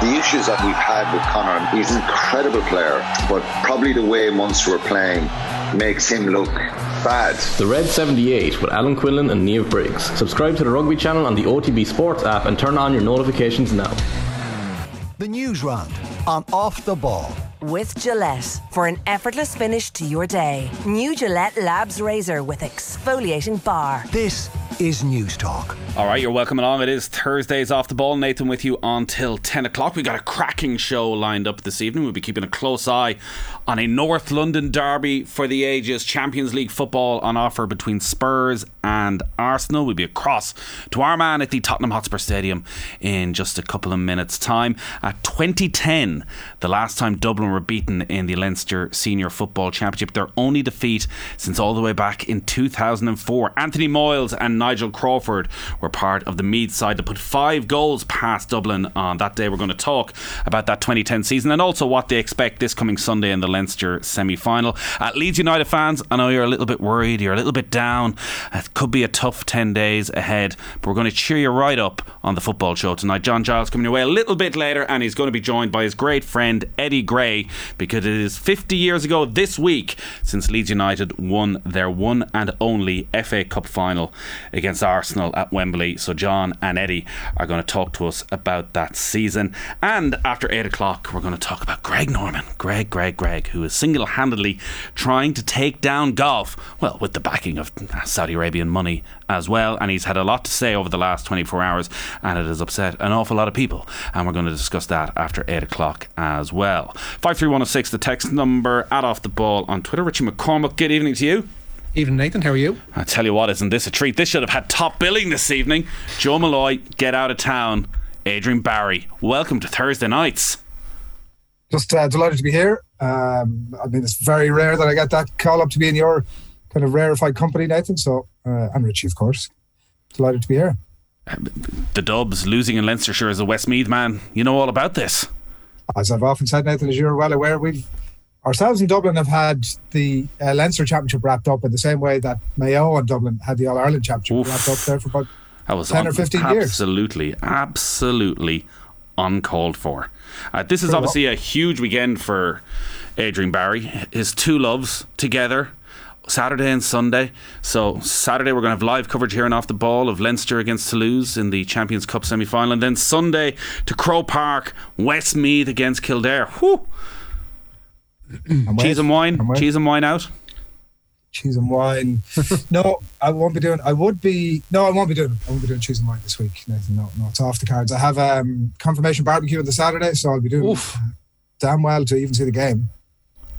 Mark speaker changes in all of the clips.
Speaker 1: the issues that we've had with Conor, he's an incredible player, but probably the way Munster were playing makes him look bad.
Speaker 2: The Red 78 with Alan Quinlan and Niamh Briggs. Subscribe to the Rugby channel on the OTB Sports app and turn on your notifications now.
Speaker 3: The news round on Off the Ball.
Speaker 4: With Gillette for an effortless finish to your day. New Gillette Labs Razor with exfoliating bar.
Speaker 3: This is News Talk.
Speaker 5: All right, you're welcome along. It is Thursdays off the ball. Nathan with you until 10 o'clock. We've got a cracking show lined up this evening. We'll be keeping a close eye on a North London derby for the ages. Champions League football on offer between Spurs and Arsenal. We'll be across to our man at the Tottenham Hotspur Stadium in just a couple of minutes' time. At 2010, the last time Dublin were beaten in the Leinster Senior Football Championship, their only defeat since all the way back in 2004. Anthony Moyles and Nigel Crawford were part of the Meath side that put five goals past Dublin on that day. We're going to talk about that 2010 season and also what they expect this coming Sunday in the Leinster semi final. At Leeds United fans, I know you're a little bit worried, you're a little bit down. It could be a tough 10 days ahead, but we're going to cheer you right up on the football show tonight. John Giles coming your way a little bit later, and he's going to be joined by his great friend Eddie Gray because it is 50 years ago this week since Leeds United won their one and only FA Cup final against Arsenal at Wembley. So, John and Eddie are going to talk to us about that season. And after 8 o'clock, we're going to talk about Greg Norman. Greg, Greg, Greg, who is single handedly trying to take down golf, well, with the backing of uh, Saudi Arabian money as well. And he's had a lot to say over the last 24 hours, and it has upset an awful lot of people. And we're going to discuss that after 8 o'clock as well. 53106, the text number add off the ball on Twitter. Richie McCormack, good evening to you.
Speaker 6: Evening, Nathan. How are you?
Speaker 5: I tell you what, isn't this a treat? This should have had top billing this evening. Joe Molloy, get out of town. Adrian Barry, welcome to Thursday nights.
Speaker 7: Just uh, delighted to be here. Um, I mean, it's very rare that I get that call up to be in your kind of rarefied company, Nathan. So, uh, and Richie, of course. Delighted to be here.
Speaker 5: The Dubs losing in Leinstershire as a Westmeath man. You know all about this.
Speaker 7: As I've often said, Nathan, as you're well aware, we've ourselves in Dublin have had the uh, Leinster Championship wrapped up in the same way that Mayo and Dublin had the All Ireland Championship Oof. wrapped up there for about that was 10 or 15
Speaker 5: absolutely,
Speaker 7: years.
Speaker 5: Absolutely, absolutely uncalled for. Uh, this is obviously a huge weekend for Adrian Barry. His two loves together. Saturday and Sunday. So Saturday we're going to have live coverage here and off the ball of Leinster against Toulouse in the Champions Cup semi final, and then Sunday to Croke Park, Westmeath against Kildare. Whew. Cheese and wine. Cheese and wine out.
Speaker 7: Cheese and wine. no, I won't be doing. I would be. No, I won't be doing. I won't be doing cheese and wine this week. Nathan, no, no, it's off the cards. I have um, confirmation barbecue on the Saturday, so I'll be doing Oof. damn well to even see the game.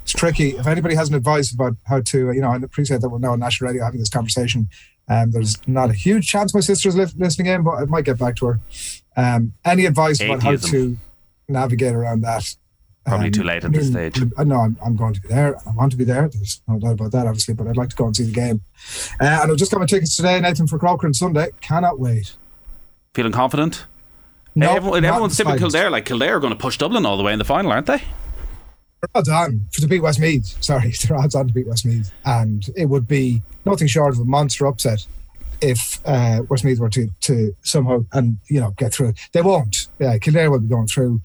Speaker 7: It's tricky. If anybody has an advice about how to, you know, I appreciate that we're now on national radio having this conversation. Um, there's not a huge chance my sister's listening in, but I might get back to her. Um, any advice Atheism. about how to navigate around that?
Speaker 5: Probably um, too late at this stage.
Speaker 7: No, I'm, I'm, going to be there. I want to be there. There's no doubt about that, obviously, but I'd like to go and see the game. Uh, and I've just got my tickets today, Nathan, for Croker on Sunday. Cannot wait.
Speaker 5: Feeling confident? No, everyone, everyone's sipping Kildare. Like Kildare are going to push Dublin all the way in the final, aren't they?
Speaker 7: They're odds on to beat Westmeath. Sorry, they're odds on to beat Westmeath. And it would be nothing short of a monster upset if uh, Westmeath were to, to somehow and you know get through. They won't. Yeah, Kildare will be going through.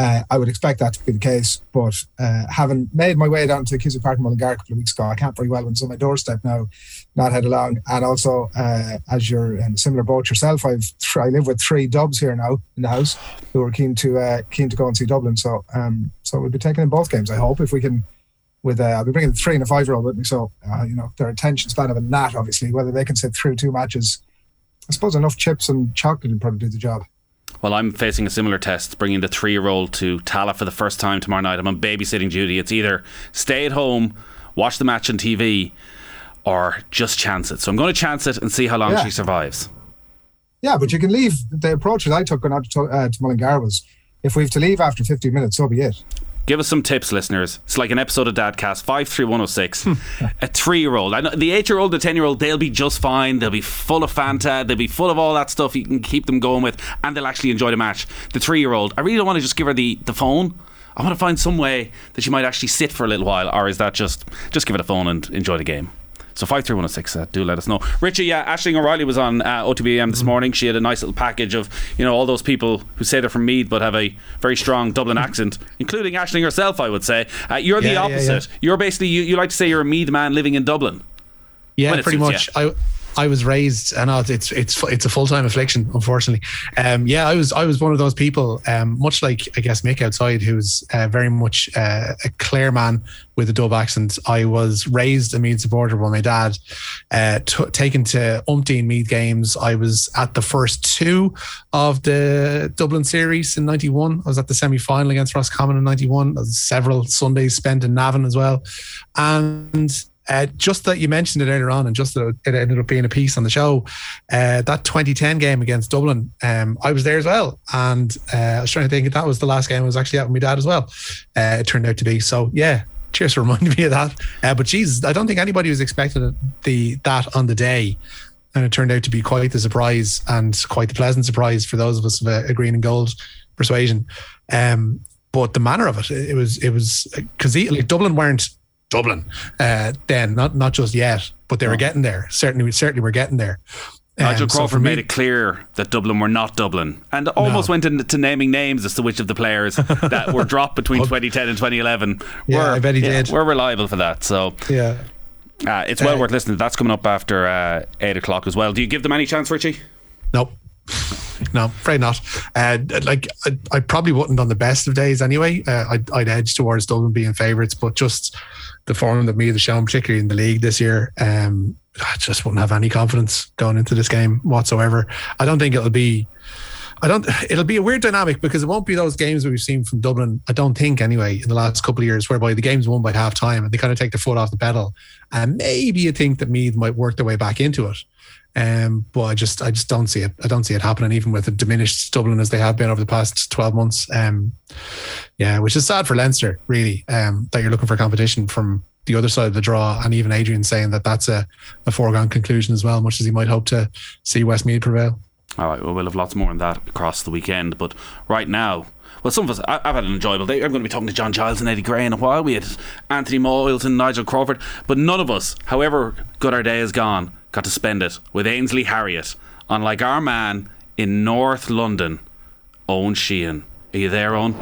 Speaker 7: Uh, I would expect that to be the case, but uh, having made my way down to Cusack Park in Mullingar a couple of weeks ago, I can't very well when it's on my doorstep now, not head along. And also, uh, as you're in a similar boat yourself, I've th- I live with three Dubs here now in the house who are keen to uh, keen to go and see Dublin. So um, so we'll be taking in both games. I hope if we can. With uh, I'll be bringing the three and a five year old with me, so uh, you know their attention span of a gnat. Obviously, whether they can sit through two matches, I suppose enough chips and chocolate would probably do the job.
Speaker 5: Well, I'm facing a similar test, bringing the three year old to Tallaght for the first time tomorrow night. I'm on babysitting duty. It's either stay at home, watch the match on TV, or just chance it. So I'm going to chance it and see how long yeah. she survives.
Speaker 7: Yeah, but you can leave. The approach that I took going out to, uh, to Mullingar was if we have to leave after 15 minutes, so be it.
Speaker 5: Give us some tips, listeners. It's like an episode of Dadcast, 53106. Hmm. a three year old. The eight year old, the 10 year old, they'll be just fine. They'll be full of Fanta. They'll be full of all that stuff you can keep them going with, and they'll actually enjoy the match. The three year old, I really don't want to just give her the, the phone. I want to find some way that she might actually sit for a little while, or is that just just give her the phone and enjoy the game? So 53106, uh, do let us know. Richie, yeah, Ashling O'Reilly was on uh, OTBAM this morning. She had a nice little package of, you know, all those people who say they're from Meath but have a very strong Dublin accent, including Ashling herself, I would say. Uh, you're the
Speaker 6: Yeah, yeah,
Speaker 5: opposite.
Speaker 6: yeah.
Speaker 5: You're basically, you, you like to say you're a Meath man living in Dublin.
Speaker 6: Yeah, pretty much. I I was raised, and it's it's it's a full time affliction, unfortunately. Um, yeah, I was I was one of those people, um, much like I guess Mick outside, who's uh, very much uh, a Clare man with a dub accent. I was raised a Meath supporter by my dad, uh, t- taken to umpteen Meath games. I was at the first two of the Dublin series in '91. I was at the semi final against Roscommon in '91. Several Sundays spent in Navan as well, and uh, just that you mentioned it earlier on, and just that it ended up being a piece on the show. Uh, that 2010 game against Dublin, um, I was there as well, and uh, I was trying to think if that was the last game I was actually at with my dad as well. Uh, it turned out to be so. Yeah, cheers for reminding me of that. Uh, but Jesus, I don't think anybody was expecting the that on the day. And it turned out to be quite the surprise and quite the pleasant surprise for those of us of a, a green and gold persuasion. Um, but the manner of it, it was it was because like Dublin weren't Dublin uh, then, not not just yet, but they were getting there. Certainly, certainly, we're getting there.
Speaker 5: Nigel
Speaker 6: Um, so
Speaker 5: Crawford
Speaker 6: for me-
Speaker 5: made it clear that Dublin were not Dublin and almost
Speaker 6: No.
Speaker 5: went into naming names as to which of the players that were dropped between 2010 and 2011
Speaker 6: Yeah,
Speaker 5: were,
Speaker 6: I bet he did.
Speaker 5: We're reliable for that. So
Speaker 6: Yeah.
Speaker 5: uh, it's well
Speaker 6: Uh,
Speaker 5: worth listening. That's coming up after uh, 8 o'clock as well. Do you give them any chance, Richie?
Speaker 6: Nope. No, afraid not. Uh, like I, I probably wouldn't on the best of days anyway. Uh, I'd, I'd edge towards Dublin being favourites, but just the form that me have shown, particularly in the league this year, um, I just wouldn't have any confidence going into this game whatsoever. I don't think it'll be. I don't. It'll be a weird dynamic because it won't be those games that we've seen from Dublin. I don't think anyway in the last couple of years, whereby the game's won by half time and they kind of take the foot off the pedal, and maybe you think that Meath might work their way back into it. Um, but I just I just don't see it. I don't see it happening, even with a diminished Dublin as they have been over the past twelve months. Um, yeah, which is sad for Leinster, really. Um, that you're looking for competition from the other side of the draw, and even Adrian saying that that's a, a foregone conclusion as well, much as he might hope to see Westmeath prevail.
Speaker 5: All right, well, we'll have lots more on that across the weekend. But right now, well, some of us, I've had an enjoyable day. I'm going to be talking to John Giles and Eddie Gray in a while. We had Anthony Moyles and Nigel Crawford. But none of us, however good our day has gone, got to spend it with Ainsley Harriott, unlike our man in North London, Owen Sheehan. Are you there, Owen?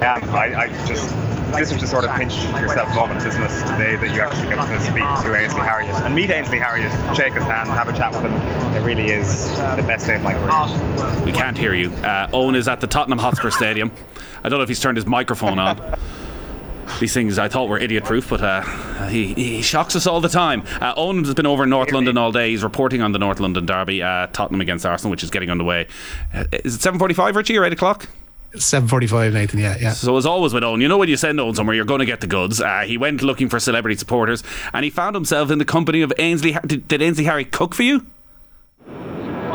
Speaker 8: Yeah, I, I just this is just sort of pinch yourself moment, isn't it? Today that you actually get to speak to Ainsley Harriott and meet Ainsley Harriott, shake his hand, have a chat with him. It really is the best day of my career.
Speaker 5: We can't hear you. Uh, Owen is at the Tottenham Hotspur Stadium. I don't know if he's turned his microphone on. These things I thought were idiot proof, but uh, he, he shocks us all the time. Uh, Owen has been over in North London all day. He's reporting on the North London derby, uh, Tottenham against Arsenal, which is getting underway. Uh, is it 7.45, Richie, or 8 o'clock?
Speaker 6: Seven forty-five, Nathan. Yeah, yeah.
Speaker 5: So as always with Owen, you know when you send Owen somewhere, you're going to get the goods. Uh, he went looking for celebrity supporters, and he found himself in the company of Ainsley. Did, did Ainsley Harriott cook for you?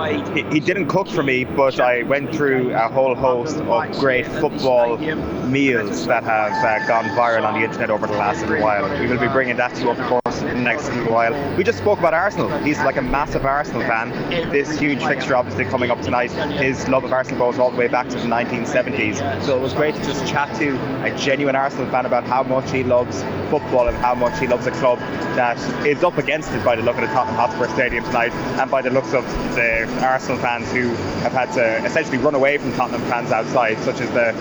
Speaker 8: He, he didn't cook for me, but I went through a whole host of great football meals that have uh, gone viral on the internet over the last little while. We will be bringing that to you, of course, in the next little while. We just spoke about Arsenal. He's like a massive Arsenal fan. This huge fixture, obviously, coming up tonight. His love of Arsenal goes all the way back to the 1970s. So it was great to just chat to a genuine Arsenal fan about how much he loves football and how much he loves a club that is up against it by the look of the Tottenham Hotspur Stadium tonight and by the looks of the Arsenal fans who have had to essentially run away from Tottenham fans outside, such as the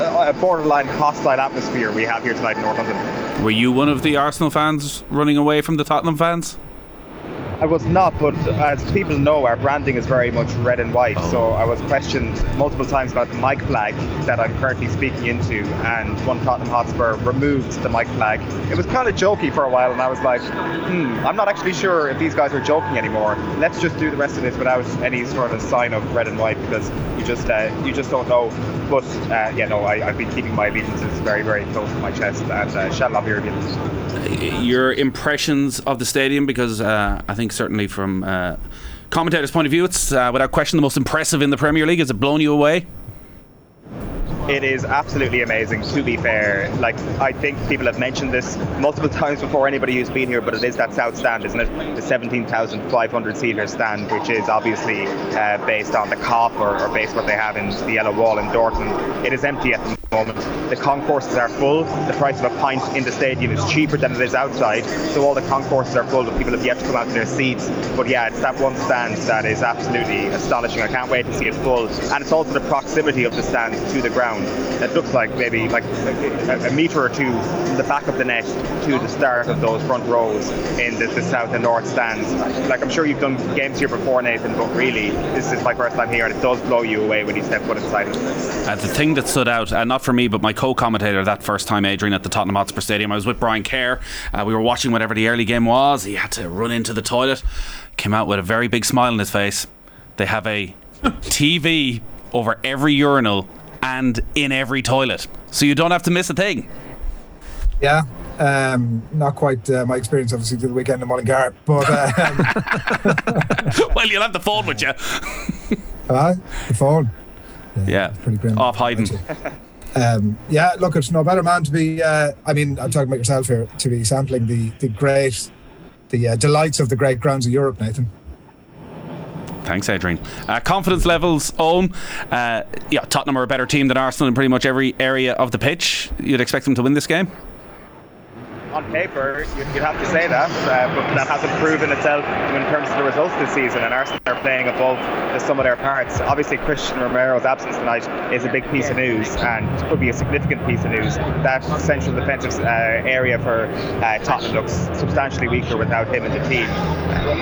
Speaker 8: uh, borderline hostile atmosphere we have here tonight in North London.
Speaker 5: Were you one of the Arsenal fans running away from the Tottenham fans?
Speaker 8: I was not, but as people know, our branding is very much red and white. So I was questioned multiple times about the mic flag that I'm currently speaking into, and one Tottenham Hotspur removed the mic flag. It was kind of jokey for a while, and I was like, hmm, I'm not actually sure if these guys are joking anymore. Let's just do the rest of this without any sort of sign of red and white because you just uh, you just don't know. But uh, yeah, no, I, I've been keeping my allegiances very, very close to my chest, and uh, shall not be revealed.
Speaker 5: Your impressions of the stadium, because uh, I think certainly from uh, commentators' point of view, it's uh, without question the most impressive in the Premier League. Has it blown you away?
Speaker 8: It is absolutely amazing, to be fair. Like, I think people have mentioned this multiple times before, anybody who's been here, but it is that South Stand, isn't it? The 17,500 seater stand, which is obviously uh, based on the Kop or, or based what they have in the Yellow Wall in Dortmund. It is empty at the moment. The concourses are full. The price of a pint in the stadium is cheaper than it is outside. So all the concourses are full, but people have yet to come out to their seats. But yeah, it's that one stand that is absolutely astonishing. I can't wait to see it full. And it's also the proximity of the stand to the ground. It looks like maybe like a, a metre or two from the back of the net to the start of those front rows in the, the south and north stands. Like I'm sure you've done games here before, Nathan, but really this is my first time here, and it does blow you away when you step foot inside.
Speaker 5: Uh, the thing that stood out, uh, not for me, but my co-commentator that first time, Adrian, at the Tottenham Hotspur Stadium, I was with Brian Kerr. Uh, we were watching whatever the early game was. He had to run into the toilet, came out with a very big smile on his face. They have a TV over every urinal and in every toilet, so you don't have to miss a thing.
Speaker 7: Yeah, um, not quite uh, my experience, obviously, to the weekend in Mullingar, but
Speaker 5: um, well, you'll have the phone with you.
Speaker 7: uh, the phone.
Speaker 5: Yeah, yeah. pretty grim. Off hiding.
Speaker 7: Um, yeah, look, it's no better man to be. Uh, I mean, I'm talking about yourself here to be sampling the the great, the uh, delights of the great grounds of Europe, Nathan.
Speaker 5: Thanks, Adrian. Uh, confidence levels, Owen. Uh, yeah, Tottenham are a better team than Arsenal in pretty much every area of the pitch. You'd expect them to win this game
Speaker 8: on paper, you'd, have to say that, uh, but that hasn't proven itself in terms of the results this season. And Arsenal are playing above the sum of their parts. Obviously, Christian Romero's absence tonight is a big piece of news and could be a significant piece of news. That central defensive uh, area for uh, Tottenham looks substantially weaker without him in the team.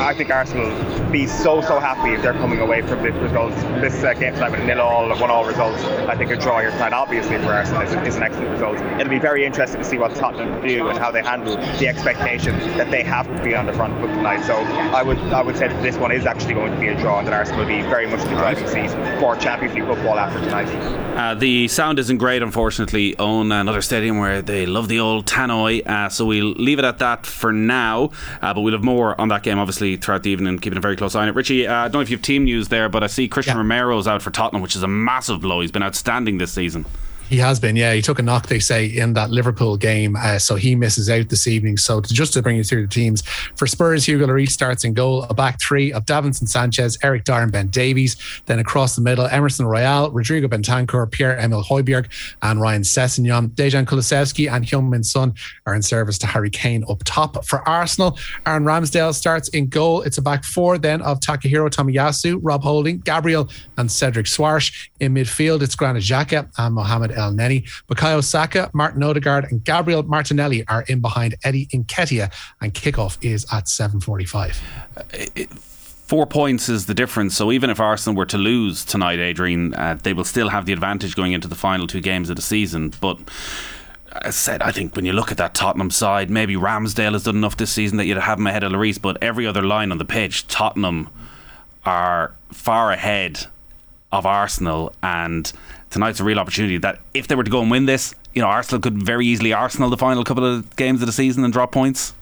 Speaker 8: I think Arsenal will be so so happy if they're coming away from this result, this uh, game tonight with a nil all, one all results. I think a draw here tonight, obviously for Arsenal, is, is an excellent result. It'll be very interesting to see what Tottenham do and how they they handle the expectation that they have to be on the front foot tonight. So I would I would say that this one is actually going to be a draw and that Arsenal will be very much the driving seat for Champions League football after tonight.
Speaker 5: Uh, the sound isn't great, unfortunately, on another stadium where they love the old tannoy. Uh, so we'll leave it at that for now. Uh, but we'll have more on that game, obviously, throughout the evening, keeping a very close eye on it. Richie, uh, I don't know if you have team news there, but I see Christian yeah. Romero's out for Tottenham, which is a massive blow. He's been outstanding this season.
Speaker 6: He has been, yeah. He took a knock, they say, in that Liverpool game, uh, so he misses out this evening. So to, just to bring you through the teams for Spurs, Hugo Lloris starts in goal, a back three of Davinson Sanchez, Eric Dier, and Ben Davies. Then across the middle, Emerson Royal, Rodrigo Bentancur, Pierre Emil Højbjerg, and Ryan Sessegnon. Dejan Kulusevski and Heung-min Son are in service to Harry Kane up top. For Arsenal, Aaron Ramsdale starts in goal. It's a back four then of Takahiro Tomiyasu, Rob Holding, Gabriel, and Cedric Soares. In midfield, it's Granit Xhaka and Mohamed Elneny. Bukayo Saka, Martin Odegaard, and Gabriel Martinelli are in behind Eddie Nketiah, and kickoff is at 7.45. Uh,
Speaker 5: four points is the difference. So even if Arsenal were to lose tonight, Adrian, uh, they will still have the advantage going into the final two games of the season. But as I said, I think when you look at that Tottenham side, maybe Ramsdale has done enough this season that you'd have him ahead of Lloris, but every other line on the pitch, Tottenham are far ahead of Arsenal, and tonight's a real opportunity that if they were to go and win this, you know, Arsenal could very easily Arsenal the final couple of games of the season and drop points.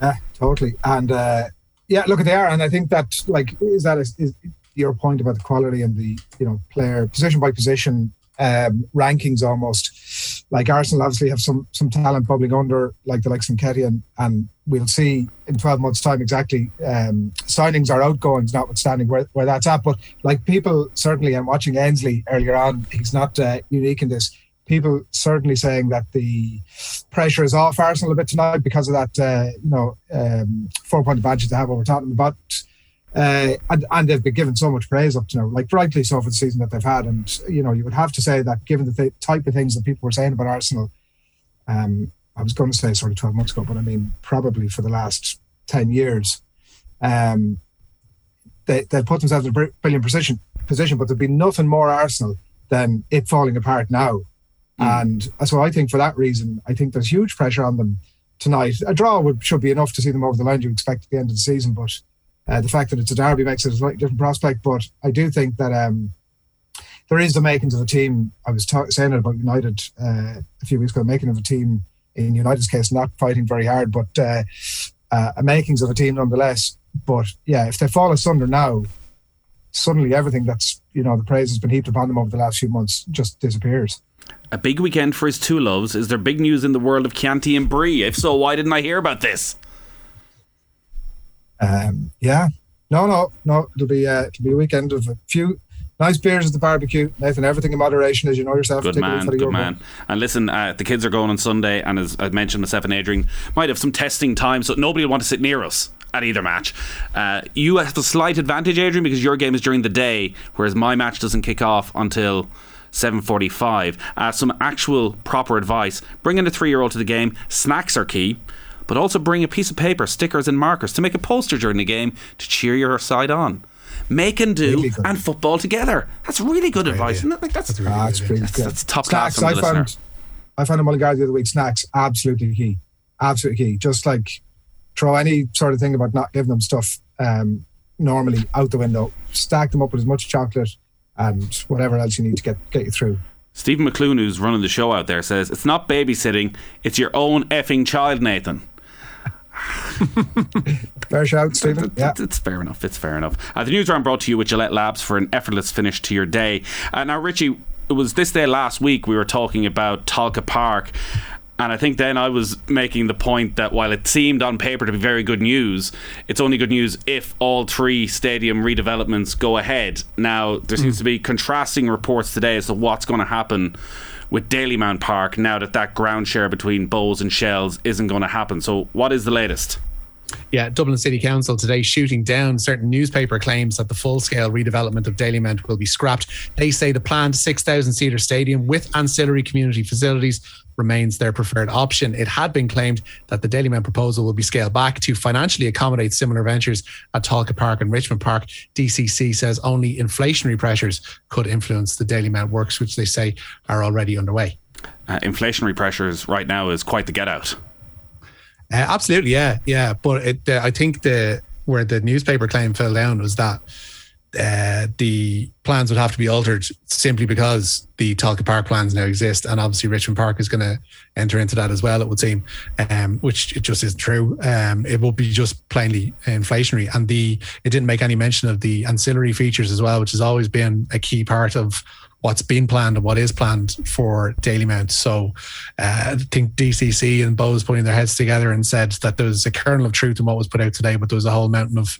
Speaker 7: Yeah, totally. And uh, yeah, look at they are, and I think that like is that is, is your point about the quality and the you know player position by position um, rankings almost. Like Arsenal obviously have some some talent bubbling under, like the likes of Nketiah, and, and we'll see in 12 months' time exactly um, signings or outgoings, notwithstanding where, where that's at. But like people certainly, I'm watching Ainsley earlier on, he's not uh, unique in this. People certainly saying that the pressure is off Arsenal a bit tonight because of that, uh, you know, um, four point advantage they have over Tottenham. But uh, and, and they've been given so much praise up to now, like rightly so for the season that they've had. And you know, you would have to say that given the th- type of things that people were saying about Arsenal, um, I was going to say sort of twelve months ago, but I mean probably for the last ten years, um, they they put themselves in a brilliant position position, but there'd be nothing more Arsenal than it falling apart now. Mm. And so I think for that reason, I think there's huge pressure on them tonight. A draw would should be enough to see them over the line. You expect at the end of the season, but uh, the fact that it's a derby makes it a slightly different prospect, but I do think that um, there is the makings of a team. I was ta- saying it about United uh, a few weeks ago, making of a team in United's case, not fighting very hard, but uh, uh, a makings of a team nonetheless. But yeah, if they fall asunder now, suddenly everything that's you know the praise has been heaped upon them over the last few months just disappears.
Speaker 5: A big weekend for his two loves. Is there big news in the world of Chianti and Brie? If so, why didn't I hear about this?
Speaker 7: Um, yeah, no, no, no. It'll be uh, it'll be a weekend of a few Nice beers at the barbecue, Nathan. Everything in moderation, as you know yourself.
Speaker 5: Good man, good man. And listen, uh, the kids are going on Sunday, and as I mentioned, myself and Adrian might have some testing time, so nobody will want to sit near us at either match. Uh, you have a slight advantage, Adrian, because your game is during the day, whereas my match doesn't kick off until 7.45. Uh, some actual proper advice. Bring in a three-year-old to the game. Snacks are key. But also bring a piece of paper, stickers and markers to make a poster during the game to cheer your side on. Make and do and football together. That's really good advice, isn't it? Like that's, that's, really ah, that's, that's, that's top snacks, class. I found,
Speaker 7: I found a Mullingar the other week. Snacks absolutely key, absolutely key. Just like throw any sort of thing about not giving them stuff um, normally out the window. Stack them up with as much chocolate and whatever else you need to get get you through.
Speaker 5: Stephen McClune, who's running the show out there, says it's not babysitting; it's your own effing child, Nathan.
Speaker 7: Fair shout, Stephen. Yeah.
Speaker 5: It's fair enough. It's fair enough. Uh, the news round brought to you with Gillette Labs for an effortless finish to your day. Uh, now, Richie, it was this day last week we were talking about Tolka Park. And I think then I was making the point that while it seemed on paper to be very good news, it's only good news if all three stadium redevelopments go ahead. Now, there seems mm. to be contrasting reports today as to what's going to happen with Dalymount Park now that that ground share between Bohs and Shells isn't going to happen. So, what is the latest?
Speaker 6: Yeah, Dublin City Council today shooting down certain newspaper claims that the full scale redevelopment of Dalymount will be scrapped. They say the planned 6,000 seater stadium with ancillary community facilities remains their preferred option. It had been claimed that the Dalymount proposal will be scaled back to financially accommodate similar ventures at Tolka Park and Richmond Park. DCC says only inflationary pressures could influence the Dalymount works, which they say are already underway.
Speaker 5: Uh, inflationary pressures right now is quite the get out.
Speaker 6: Uh, absolutely, yeah, yeah. But it, uh, I think the where the newspaper claim fell down was that uh, the plans would have to be altered simply because the Tolka Park plans now exist, and obviously Richmond Park is going to enter into that as well. It would seem, um, which it just isn't true. Um, it will be just plainly inflationary, and the it didn't make any mention of the ancillary features as well, which has always been a key part of what's been planned and what is planned for Dalymount. So uh, I think DCC and Bohs putting their heads together and said that there's a kernel of truth in what was put out today, but there was a whole mountain of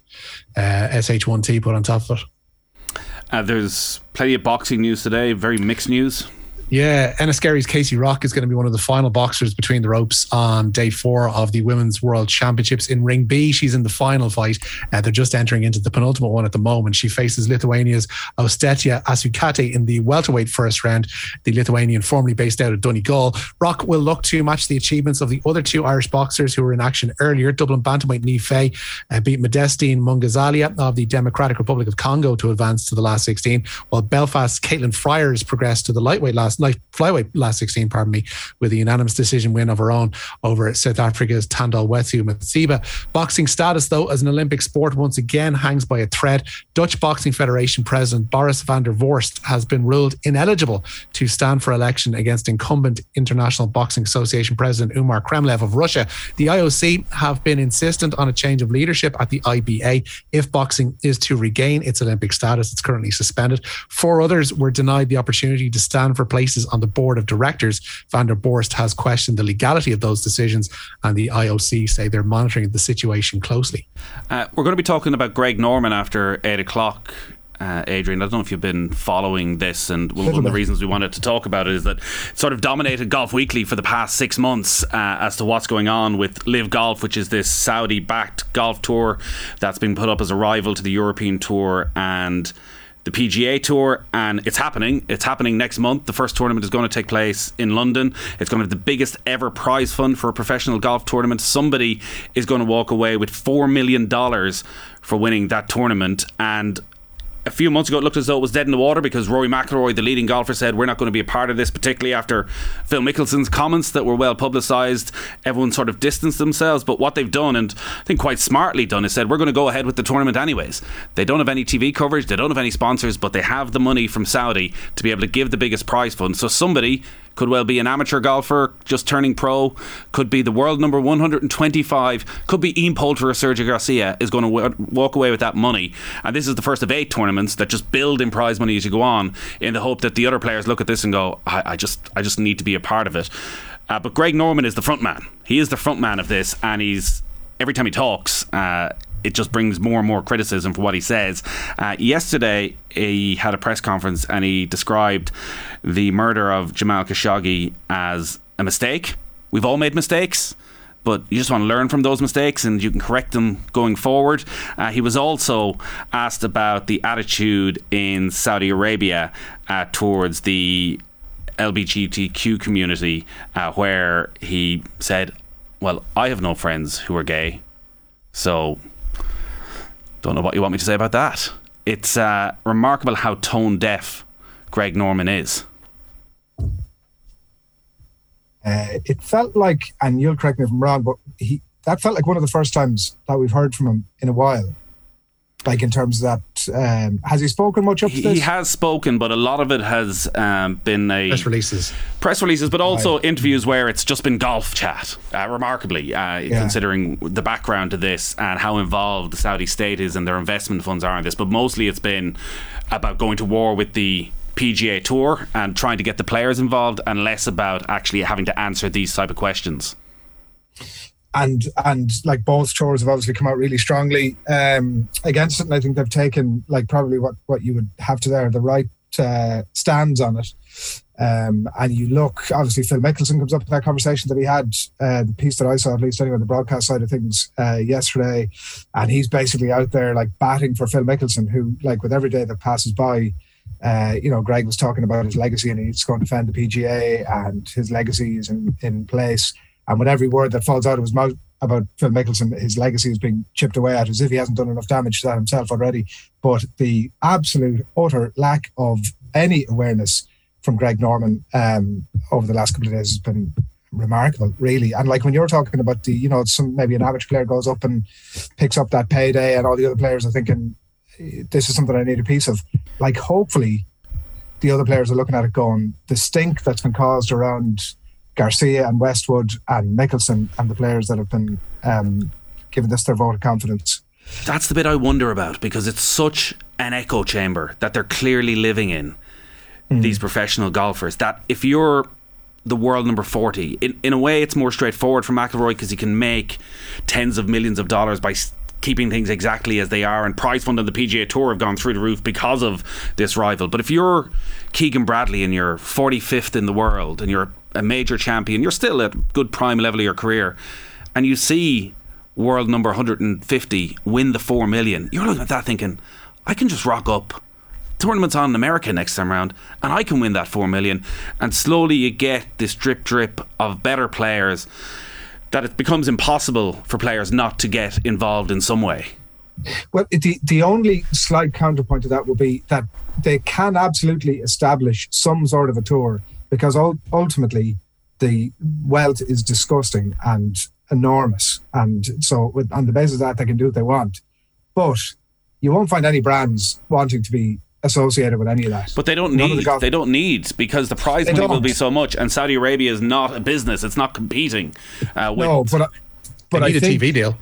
Speaker 6: uh, SH1T put on top of it.
Speaker 5: Uh, there's plenty of boxing news today, very mixed news.
Speaker 6: Yeah, Enniskerry's Casey Rock is going to be one of the final boxers between the ropes on day four of the Women's World Championships in Ring B. She's in the final fight. Uh, they're just entering into the penultimate one at the moment. She faces Lithuania's Ostetia Asukate in the welterweight first round. The Lithuanian, formerly based out of Donegal. Rock will look to match the achievements of the other two Irish boxers who were in action earlier. Dublin bantamweight Faye uh, beat Modestine Mungazalia of the Democratic Republic of Congo to advance to the last 16, while Belfast's Caitlin Fryers progressed to the lightweight last light flyweight last 16, pardon me, with a unanimous decision win of her own over South Africa's Tandal Wethu Matsiba. Boxing status, though, as an Olympic sport once again hangs by a thread. Dutch Boxing Federation President Boris van der Vorst has been ruled ineligible to stand for election against incumbent International Boxing Association President Umar Kremlev of Russia. The IOC have been insistent on a change of leadership at the IBA if boxing is to regain its Olympic status. It's currently suspended. Four others were denied the opportunity to stand for places on the board of directors. Van der Vorst has questioned the legality of those decisions, and the IOC say they're monitoring the situation closely.
Speaker 5: Uh, we're going to be talking about Greg Norman after eight o'clock. Uh, Adrian, I don't know if you've been following this, and one of the reasons we wanted to talk about it is that it sort of dominated Golf Weekly for the past six months uh, as to what's going on with LIV Golf, which is this Saudi backed golf tour that's been put up as a rival to the European Tour and the PGA Tour, and it's happening. It's happening next month. The first tournament is going to take place in London. It's going to have the biggest ever prize fund for a professional golf tournament. Somebody is going to walk away with $4 million for winning that tournament. And a few months ago, it looked as though it was dead in the water because Rory McIlroy, the leading golfer, said we're not going to be a part of this, particularly after Phil Mickelson's comments that were well publicised. Everyone sort of distanced themselves, but what they've done, and I think quite smartly done, is said we're going to go ahead with the tournament anyways. They don't have any TV coverage, they don't have any sponsors, but they have the money from Saudi to be able to give the biggest prize fund. So somebody could well be an amateur golfer just turning pro, could be the world number 125, could be Ian Poulter or Sergio Garcia is going to w- walk away with that money. And this is the first of eight tournaments that just build in prize money as you go on, in the hope that the other players look at this and go, I, I just, I just need to be a part of it. Uh, but Greg Norman is the front man. He is the front man of this, and he's every time he talks. Uh, it just brings more and more criticism for what he says. Uh, yesterday, he had a press conference and he described the murder of Jamal Khashoggi as a mistake. We've all made mistakes but you just want to learn from those mistakes and you can correct them going forward. Uh, he was also asked about the attitude in Saudi Arabia uh, towards the LGBTQ community, uh, where he said, Well, I have no friends who are gay, so don't know what you want me to say about that. It's uh, remarkable how tone deaf Greg Norman is.
Speaker 7: Uh, it felt like, and you'll correct me if I'm wrong, but he that felt like one of the first times that we've heard from him in a while. Like in terms of that, um, has he spoken much up to
Speaker 5: He,
Speaker 7: this?
Speaker 5: he has spoken, but a lot of it has um, been a
Speaker 6: Press releases.
Speaker 5: press releases, but also interviews where it's just been golf chat. Uh, remarkably, uh, considering the background to this and how involved the Saudi state is and their investment funds are in this. But mostly, it's been about going to war with the PGA Tour and trying to get the players involved, and less about actually having to answer these type of questions.
Speaker 7: And and like both tours have obviously come out really strongly um, against it, and I think they've taken like probably what what you would have to there the right uh, stands on it. Um, and you look, obviously, Phil Mickelson comes up with that conversation that he had, uh, the piece that I saw, at least anyway, on the broadcast side of things uh, yesterday. And he's basically out there like batting for Phil Mickelson, who, like, with every day that passes by, uh, you know, Greg was talking about his legacy and he's going to defend the PGA and his legacy is in, in place. And with every word that falls out of his mouth about Phil Mickelson, his legacy is being chipped away at as if he hasn't done enough damage to that himself already. But the absolute, utter lack of any awareness from Greg Norman um, over the last couple of days has been remarkable, really. And like when you're talking about the, you know, some maybe an average player goes up and picks up that payday, and all the other players are thinking, this is something I need a piece of. Like, hopefully, the other players are looking at it going, the stink that's been caused around Garcia and Westwood and Mickelson and the players that have been um, given this their vote of confidence.
Speaker 5: That's the bit I wonder about because it's such an echo chamber that they're clearly living in. These professional golfers. That if you're the world number 40, in, in a way, it's more straightforward for McIlroy because he can make tens of millions of dollars by keeping things exactly as they are. And prize fund on the PGA Tour have gone through the roof because of this rival. But if you're Keegan Bradley and you're 45th in the world and you're a major champion, you're still at good prime level of your career, and you see world number 150 win the 4 million, you're looking at that thinking, I can just rock up. Tournament's on in America next time round, and I can win that 4 million. And slowly you get this drip drip of better players that it becomes impossible for players not to get involved in some way.
Speaker 7: Well, the the only slight counterpoint to that will be that they can absolutely establish some sort of a tour because ultimately the wealth is disgusting and enormous, and so on the basis of that they can do what they want, but you won't find any brands wanting to be associated with any of that.
Speaker 5: But they don't
Speaker 7: None of the
Speaker 5: need. They don't need because the prize
Speaker 7: They
Speaker 5: money will
Speaker 7: don't.
Speaker 5: be so much, and Saudi Arabia is not a business. It's not competing. Uh, with,
Speaker 7: no, but I- but I
Speaker 6: need a
Speaker 7: think,
Speaker 6: TV deal.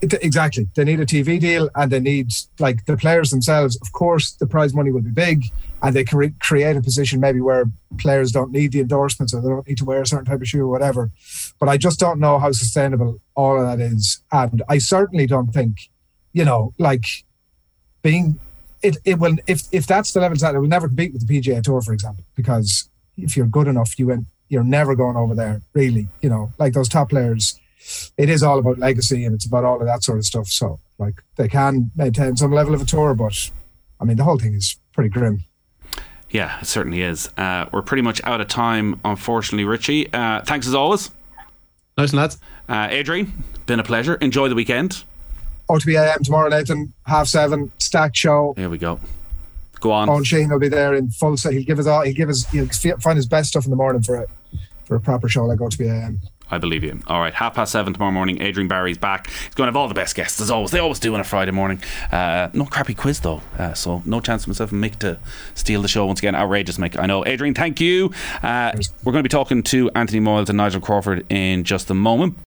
Speaker 7: Exactly. They need a TV deal and they need, like, the players themselves. Of course, the prize money will be big and they can re- create a position maybe where players don't need the endorsements or they don't need to wear a certain type of shoe or whatever. But I just don't know how sustainable all of that is. And I certainly don't think, you know, like being. It, it will if if that's the level it's at, it will never compete with the PGA Tour, for example, because if you're good enough, you went, you're never going over there, really. You know, like those top players, it is all about legacy and it's about all of that sort of stuff. So, like, they can maintain some level of a tour, but I mean, the whole thing is pretty grim.
Speaker 5: Yeah, it certainly is. Uh, we're pretty much out of time, unfortunately, Richie. Uh, thanks as always.
Speaker 6: Nice and lads.
Speaker 5: Uh, Adrian, been a pleasure. Enjoy the weekend.
Speaker 7: OTBAM tomorrow, Nathan, half seven, stacked show.
Speaker 5: There we go. Go on.
Speaker 7: Owen Sheehan will be there in full set. He'll give us all. He'll give us. He'll find his best stuff in the morning for a for a proper show like OTBAM.
Speaker 5: I believe you. All right, half past seven tomorrow morning. Adrian Barry's back. He's going to have all the best guests as always. They always do on a Friday morning. Uh, no crappy quiz though, uh, so no chance for myself and Mick to steal the show once again. Outrageous, Mick. I know. Adrian, thank you. Uh, we're going to be talking to Anthony Moyles and Nigel Crawford in just a moment.